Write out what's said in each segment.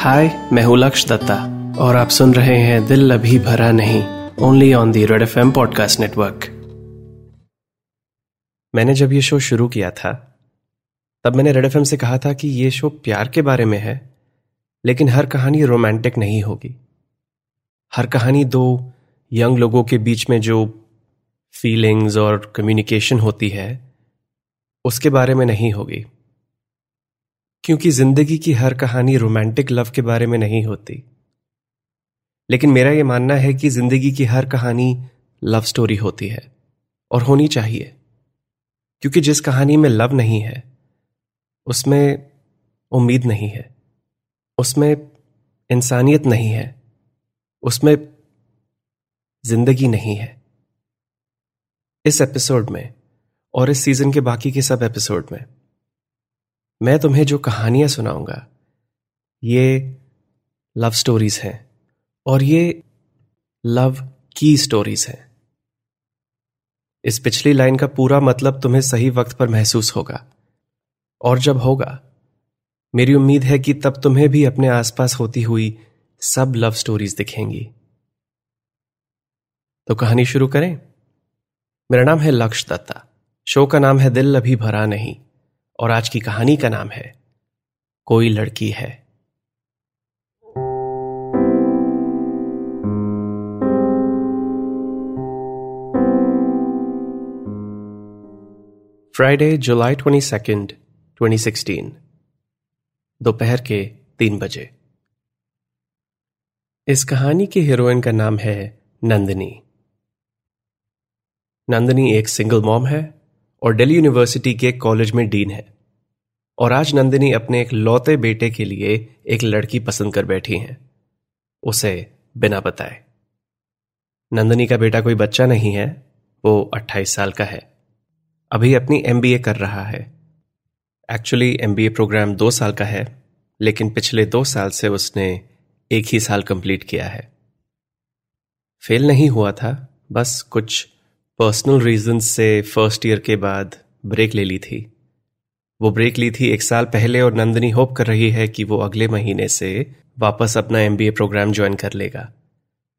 हाय मैं हूँ लक्ष्य दत्ता, और आप सुन रहे हैं दिल अभी भरा नहीं only on the Red F M podcast network मैंने जब ये शो शुरू किया था, तब मैंने रेड एफ़ एम से कहा था कि ये शो प्यार के बारे में है, लेकिन हर कहानी रोमांटिक नहीं होगी। हर कहानी दो यंग लोगों के बीच में जो फीलिंग्स और कम्युनिकेशन होती है, उसके बारे में नहीं होगी। क्योंकि ज़िंदगी की हर कहानी रोमांटिक लव के बारे में नहीं होती। लेकिन मेरा यह मानना है कि ज़िंदगी की हर कहानी लव स्टोरी होती है, और होनी चाहिए। क्योंकि जिस कहानी में लव नहीं है, उसमें उम्मीद नहीं है, उसमें इंसानियत नहीं है, उसमें ज़िंदगी नहीं है। इस एपिसोड में, और इस सीज़न के बाकी के सब एपिसोड में मैं तुम्हें जो कहानियाँ सुनाऊँगा, ये लव स्टोरीज हैं और ये लव की स्टोरीज हैं। इस पिछली लाइन का पूरा मतलब तुम्हें सही वक्त पर महसूस होगा और जब होगा, मेरी उम्मीद है कि तब तुम्हें भी अपने आसपास होती हुई सब लव स्टोरीज दिखेंगी। तो कहानी शुरू करें। मेरा नाम है लक्ष्य दत्ता। शो का नाम है दिल अभी भरा नहीं। और आज की कहानी का नाम है, कोई लड़की है। Friday July twenty second twenty sixteen दोपहर के तीन बजे। इस कहानी की हीरोइन का नाम है नंदिनी। नंदिनी एक सिंगल मॉम है और दिल्ली यूनिवर्सिटी के कॉलेज में डीन है। और आज नंदिनी अपने एक लौते बेटे के लिए एक लड़की पसंद कर बैठी हैं। उसे बिना बताए। नंदिनी का बेटा कोई बच्चा नहीं है, वो 28 साल का है। अभी अपनी एमबीए कर रहा है। एक्चुअली एमबीए प्रोग्राम दो साल का है, लेकिन पिछले दो साल से उसने एक ही साल कंप्लीट किया है। फेल नहीं हुआ था, बस कुछ पर्सनल रीजन से फ़र्स्ट ईयर के बाद ब्रेक ले ली थी। वो ब्रेक ली थी एक साल पहले और नंदिनी होप कर रही है कि वो अगले महीने से वापस अपना एमबीए प्रोग्राम ज्वाइन कर लेगा।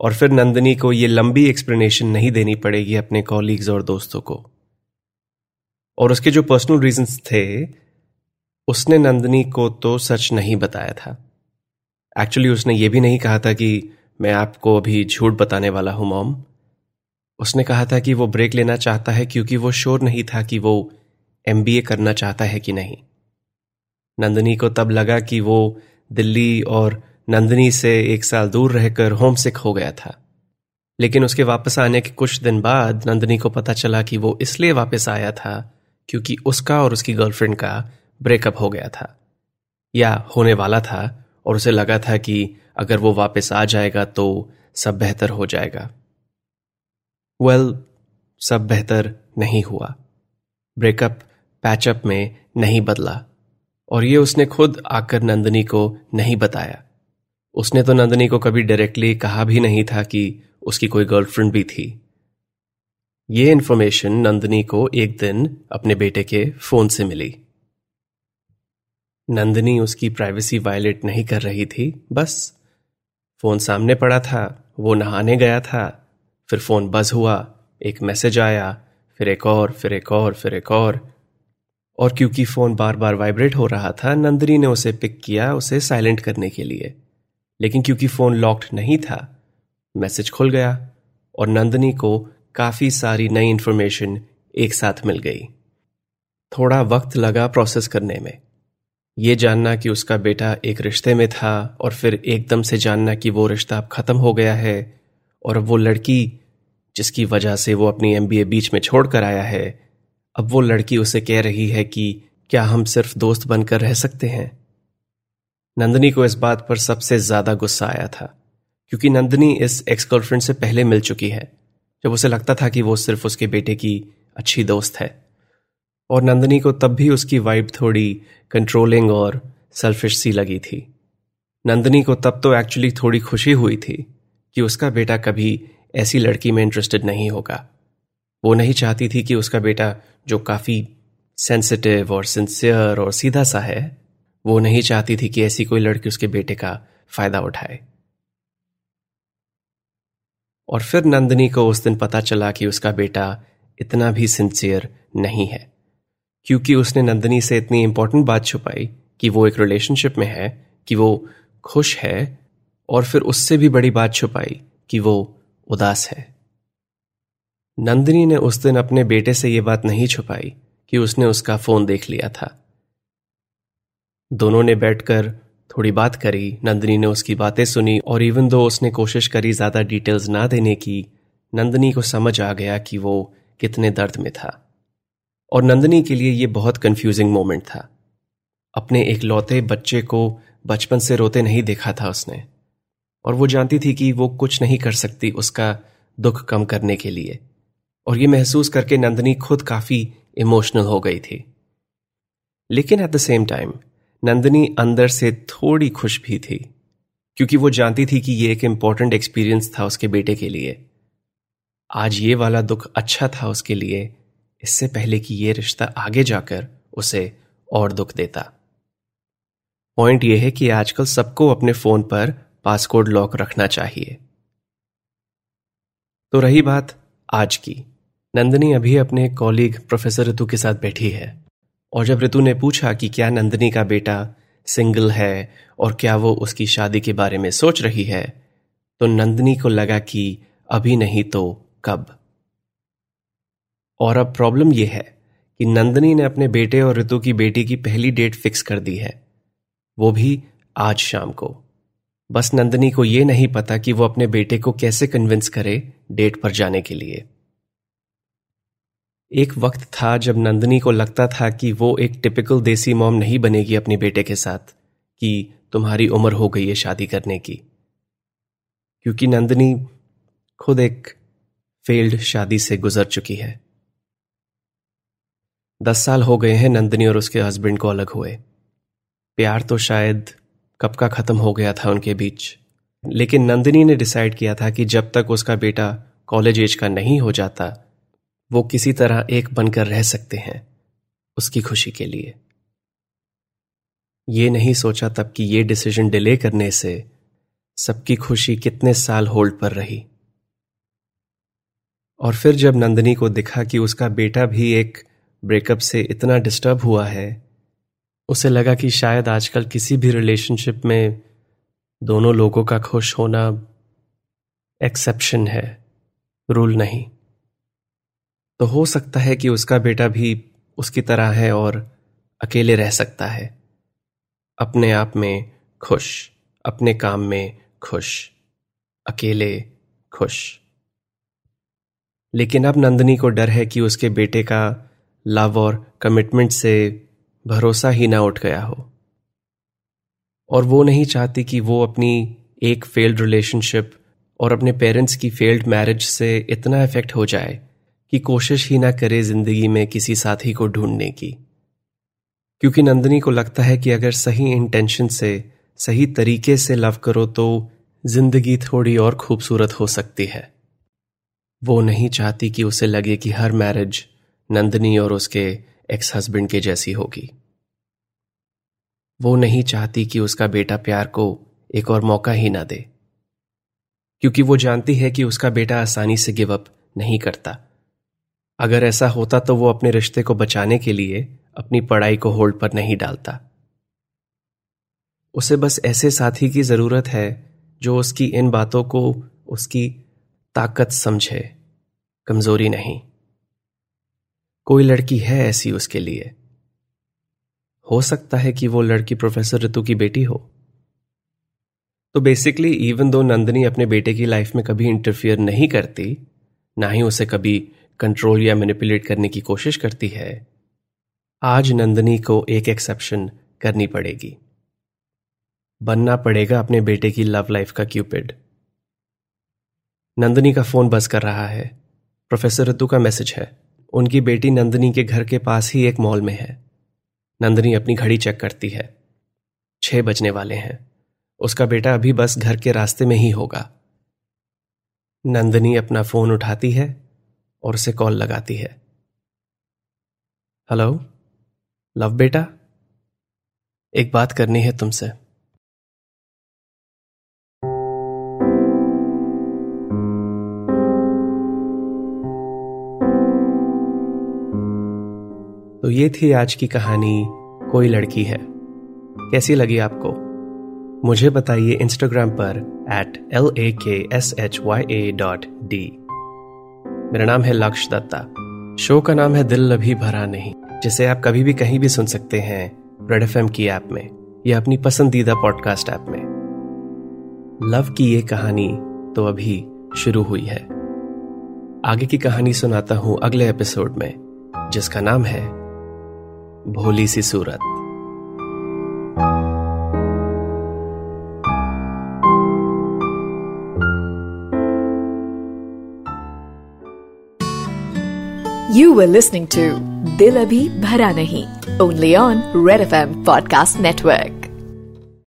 और फिर नंदिनी को ये लंबी एक्सप्लेनेशन नहीं देनी पड़ेगी अपने कॉलीग्स और दोस्तों को। और उसके जो पर्सनल रीजंस थे, उसने नंदनी को तो सच नहीं बताया था। एक्चुअली उसने ये भी नहीं कहा था कि मैं आपको अभी झूठ बताने वाला हूँ, मॉम। उसने कहा था कि वो ब्रेक लेना चाहता है क्योंकि वो श्योर नहीं था कि वो एमबीए करना चाहता है कि नहीं। नंदनी को तब लगा कि वो दिल्ली और नंदनी से एक साल दूर रहकर होम सिक हो गया था। लेकिन उसके वापस आने के कुछ दिन बाद नंदनी को पता चला कि वो इसलिए वापस आया था क्योंकि उसका और उसकी गर्लफ्रेंड का ब्रेकअप हो गया था। या होने वाला था और उसे लगा था कि अगर वो वापस आ जाएगा तो सब बेहतर हो जाएगा। वेल well, सब बेहतर नहीं हुआ। ब्रेकअप पैचअप में नहीं बदला। और ये उसने खुद आकर नंदनी को नहीं बताया। उसने तो नंदनी को कभी डायरेक्टली कहा भी नहीं था कि उसकी कोई गर्लफ्रेंड भी थी। ये इंफॉर्मेशन नंदनी को एक दिन अपने बेटे के फ़ोन से मिली। नंदनी उसकी प्राइवेसी वायलेट नहीं कर रही थी बस। फ़ोन सामने पड़ा था वो नहाने गया था। फिर फ़ोन बज हुआ, एक मैसेज आया, फिर एक और, फिर एक और, फिर एक और। और क्योंकि फ़ोन बार बार वाइब्रेट हो रहा था, नंदिनी ने उसे पिक किया उसे साइलेंट करने के लिए। लेकिन क्योंकि फ़ोन लॉक्ड नहीं था, मैसेज खुल गया और नंदिनी को काफ़ी सारी नई इंफॉर्मेशन एक साथ मिल गई। थोड़ा वक्त लगा प्रोसेस करने में। यह जानना कि उसका बेटा एक रिश्ते में था और फिर एकदम से जानना कि वो रिश्ता अब खत्म हो गया है और वो लड़की जिसकी वजह से वो अपनी एमबीए बीच में छोड़कर आया है, अब वो लड़की उसे कह रही है कि क्या हम सिर्फ़ दोस्त बनकर रह सकते हैं? नंदनी को इस बात पर सबसे ज़्यादा गुस्सा आया था, क्योंकि नंदनी इस एक्स गर्लफ्रेंड से पहले मिल चुकी है, जब उसे लगता था कि वो सिर्फ़ उसके बेटे की अच्छी दोस्त है। और नंदनी को तब भी उसकी वाइब थोड़ी कंट्रोलिंग और सेल्फिश सी लगी थी। नंदनी को तब तो एक्चुअली थोड़ी खुशी हुई थी कि उसका बेटा कभी ऐसी लड़की में इंटरेस्टेड नहीं होगा। वो नहीं चाहती थी कि उसका बेटा, जो काफ़ी सेंसिटिव और सिंसियर और सीधा सा है, वो नहीं चाहती थी कि ऐसी कोई लड़की उसके बेटे का फ़ायदा उठाए। और फिर नंदिनी को उस दिन पता चला कि उसका बेटा इतना भी सिंसियर नहीं है, क्योंकि उसने नंदिनी से इतनी इंपॉर्टेंट बात छुपाई कि वो एक रिलेशनशिप में है, कि वो खुश है, और फिर उससे भी बड़ी बात छुपाई कि वो उदास है। नंदिनी ने उस दिन अपने बेटे से यह बात नहीं छुपाई कि उसने उसका फ़ोन देख लिया था। दोनों ने बैठकर थोड़ी बात करी, नंदिनी ने उसकी बातें सुनी और इवन दो उसने कोशिश करी ज़्यादा डिटेल्स ना देने की, नंदिनी को समझ आ गया कि वो कितने दर्द में था। और नंदिनी के लिए यह बहुत कंफ्यूजिंग मोमेंट था। अपने एक लौते बच्चे को बचपन से रोते नहीं देखा था उसने। और वो जानती थी कि वो कुछ नहीं कर सकती उसका दुख कम करने के लिए। और ये महसूस करके नंदिनी खुद काफ़ी इमोशनल हो गई थी। लेकिन at the same time Nandini अंदर से थोड़ी खुश भी थी, क्योंकि वो जानती थी कि ये एक इंपॉर्टेंट एक्सपीरियंस था उसके बेटे के लिए। आज ये वाला दुख अच्छा था उसके लिए, इससे पहले कि ये रिश्ता आगे जाकर उसे और दुख देता। पॉइंट यह है कि आजकल सबको अपने फ़ोन पर पासकोड लॉक रखना चाहिए। तो रही बात आज की। नंदिनी अभी अपने कॉलीग प्रोफेसर ऋतु के साथ बैठी है। और जब ऋतु ने पूछा कि क्या नंदनी का बेटा सिंगल है और क्या वो उसकी शादी के बारे में सोच रही है तो नंदनी को लगा कि अभी नहीं तो कब। और अब प्रॉब्लम यह है कि नंदनी ने अपने बेटे और ऋतु की बेटी की पहली डेट फिक्स कर दी है। वो भी आज शाम को। बस नंदनी को यह नहीं पता कि वो अपने बेटे को कैसे कन्विंस करे डेट पर जाने के लिए। एक वक्त था जब नंदनी को लगता था कि वो एक टिपिकल देसी मॉम नहीं बनेगी अपने बेटे के साथ, कि तुम्हारी उम्र हो गई है शादी करने की। क्योंकि नंदनी खुद एक फेल्ड शादी से गुजर चुकी है। दस साल हो गए हैं नंदिनी और उसके हस्बैंड को अलग हुए। प्यार तो शायद कब का खत्म हो गया था उनके बीच। लेकिन नंदिनी ने डिसाइड किया था कि जब तक उसका बेटा कॉलेज एज का नहीं हो जाता, वो किसी तरह एक बनकर रह सकते हैं उसकी खुशी के लिए। ये नहीं सोचा तब कि ये डिसीज़न डिले करने से सबकी खुशी कितने साल होल्ड पर रही। और फिर जब नंदिनी को दिखा कि उसका बेटा भी एक ब्रेकअप से इतना डिस्टर्ब हुआ है उसे लगा कि शायद आजकल किसी भी रिलेशनशिप में दोनों लोगों का खुश होना एक्सेप्शन है रूल नहीं। तो हो सकता है कि उसका बेटा भी उसकी तरह है और अकेले रह सकता है। अपने आप में खुश, अपने काम में खुश, अकेले खुश। लेकिन अब नंदनी को डर है कि उसके बेटे का लव और कमिटमेंट से भरोसा ही ना उठ गया हो। और वो नहीं चाहती कि वो अपनी एक फेल्ड रिलेशनशिप और अपने पेरेंट्स की फेल्ड मैरिज से इतना इफ़ेक्ट हो जाए कि कोशिश ही ना करे ज़िंदगी में किसी साथी को ढूँढने की। क्योंकि नंदनी को लगता है कि अगर सही इंटेंशन से, सही तरीके से लव करो तो ज़िंदगी थोड़ी और खूबसूरत हो सकती है। वो नहीं चाहती कि उसे लगे कि हर मैरिज नंदनी और उसके एक्स हस्बैंड के जैसी होगी। वो नहीं चाहती कि उसका बेटा प्यार को एक और मौका ही ना दे। क्योंकि वो जानती है कि उसका बेटा आसानी से गिव अप नहीं करता। अगर ऐसा होता तो वो अपने रिश्ते को बचाने के लिए अपनी पढ़ाई को होल्ड पर नहीं डालता। उसे बस ऐसे साथी की ज़रूरत है जो उसकी इन बातों को उसकी ताकत समझे। कमज़ोरी नहीं। कोई लड़की है ऐसी उसके लिए? हो सकता है कि वो लड़की प्रोफेसर ऋतु की बेटी हो। तो बेसिकली इवन दो नंदनी अपने बेटे की लाइफ में कभी इंटरफियर नहीं करती, ना ही उसे कभी कंट्रोल या मैनिपुलेट करने की कोशिश करती है, आज नंदनी को एक एक्सेप्शन करनी पड़ेगी। बनना पड़ेगा अपने बेटे की लव लाइफ का क्यूपिड नंदनी का फ़ोन बस कर रहा है। प्रोफेसर ऋतु का मैसेज है। उनकी बेटी नंदिनी के घर के पास ही एक मॉल में है। नंदनी अपनी घड़ी चेक करती है। छह बजने वाले हैं। उसका बेटा अभी बस घर के रास्ते में ही होगा। नंदनी अपना फ़ोन उठाती है और उसे कॉल लगाती है। हेलो? लव बेटा? एक बात करनी है तुमसे। ये थी आज की कहानी, कोई लड़की है। कैसी लगी आपको? मुझे बताइए इंस्टाग्राम पर at L A K S H Y A dot D मेरा नाम है लक्ष्य दत्ता। शो का नाम है दिल अभी भरा नहीं, जिसे आप कभी भी कहीं भी सुन सकते हैं रेड एफ़ की ऐप में या अपनी पसंदीदा पॉडकास्ट ऐप में। लव की ये कहानी तो अभी शुरू हुई है। आगे की कहानी सुनाता हूँ अगले एपिसोड में, जिसका नाम है भोली सी सूरत You were listening to Dil Abhi Bhara Nahi, only on Red FM Podcast Network.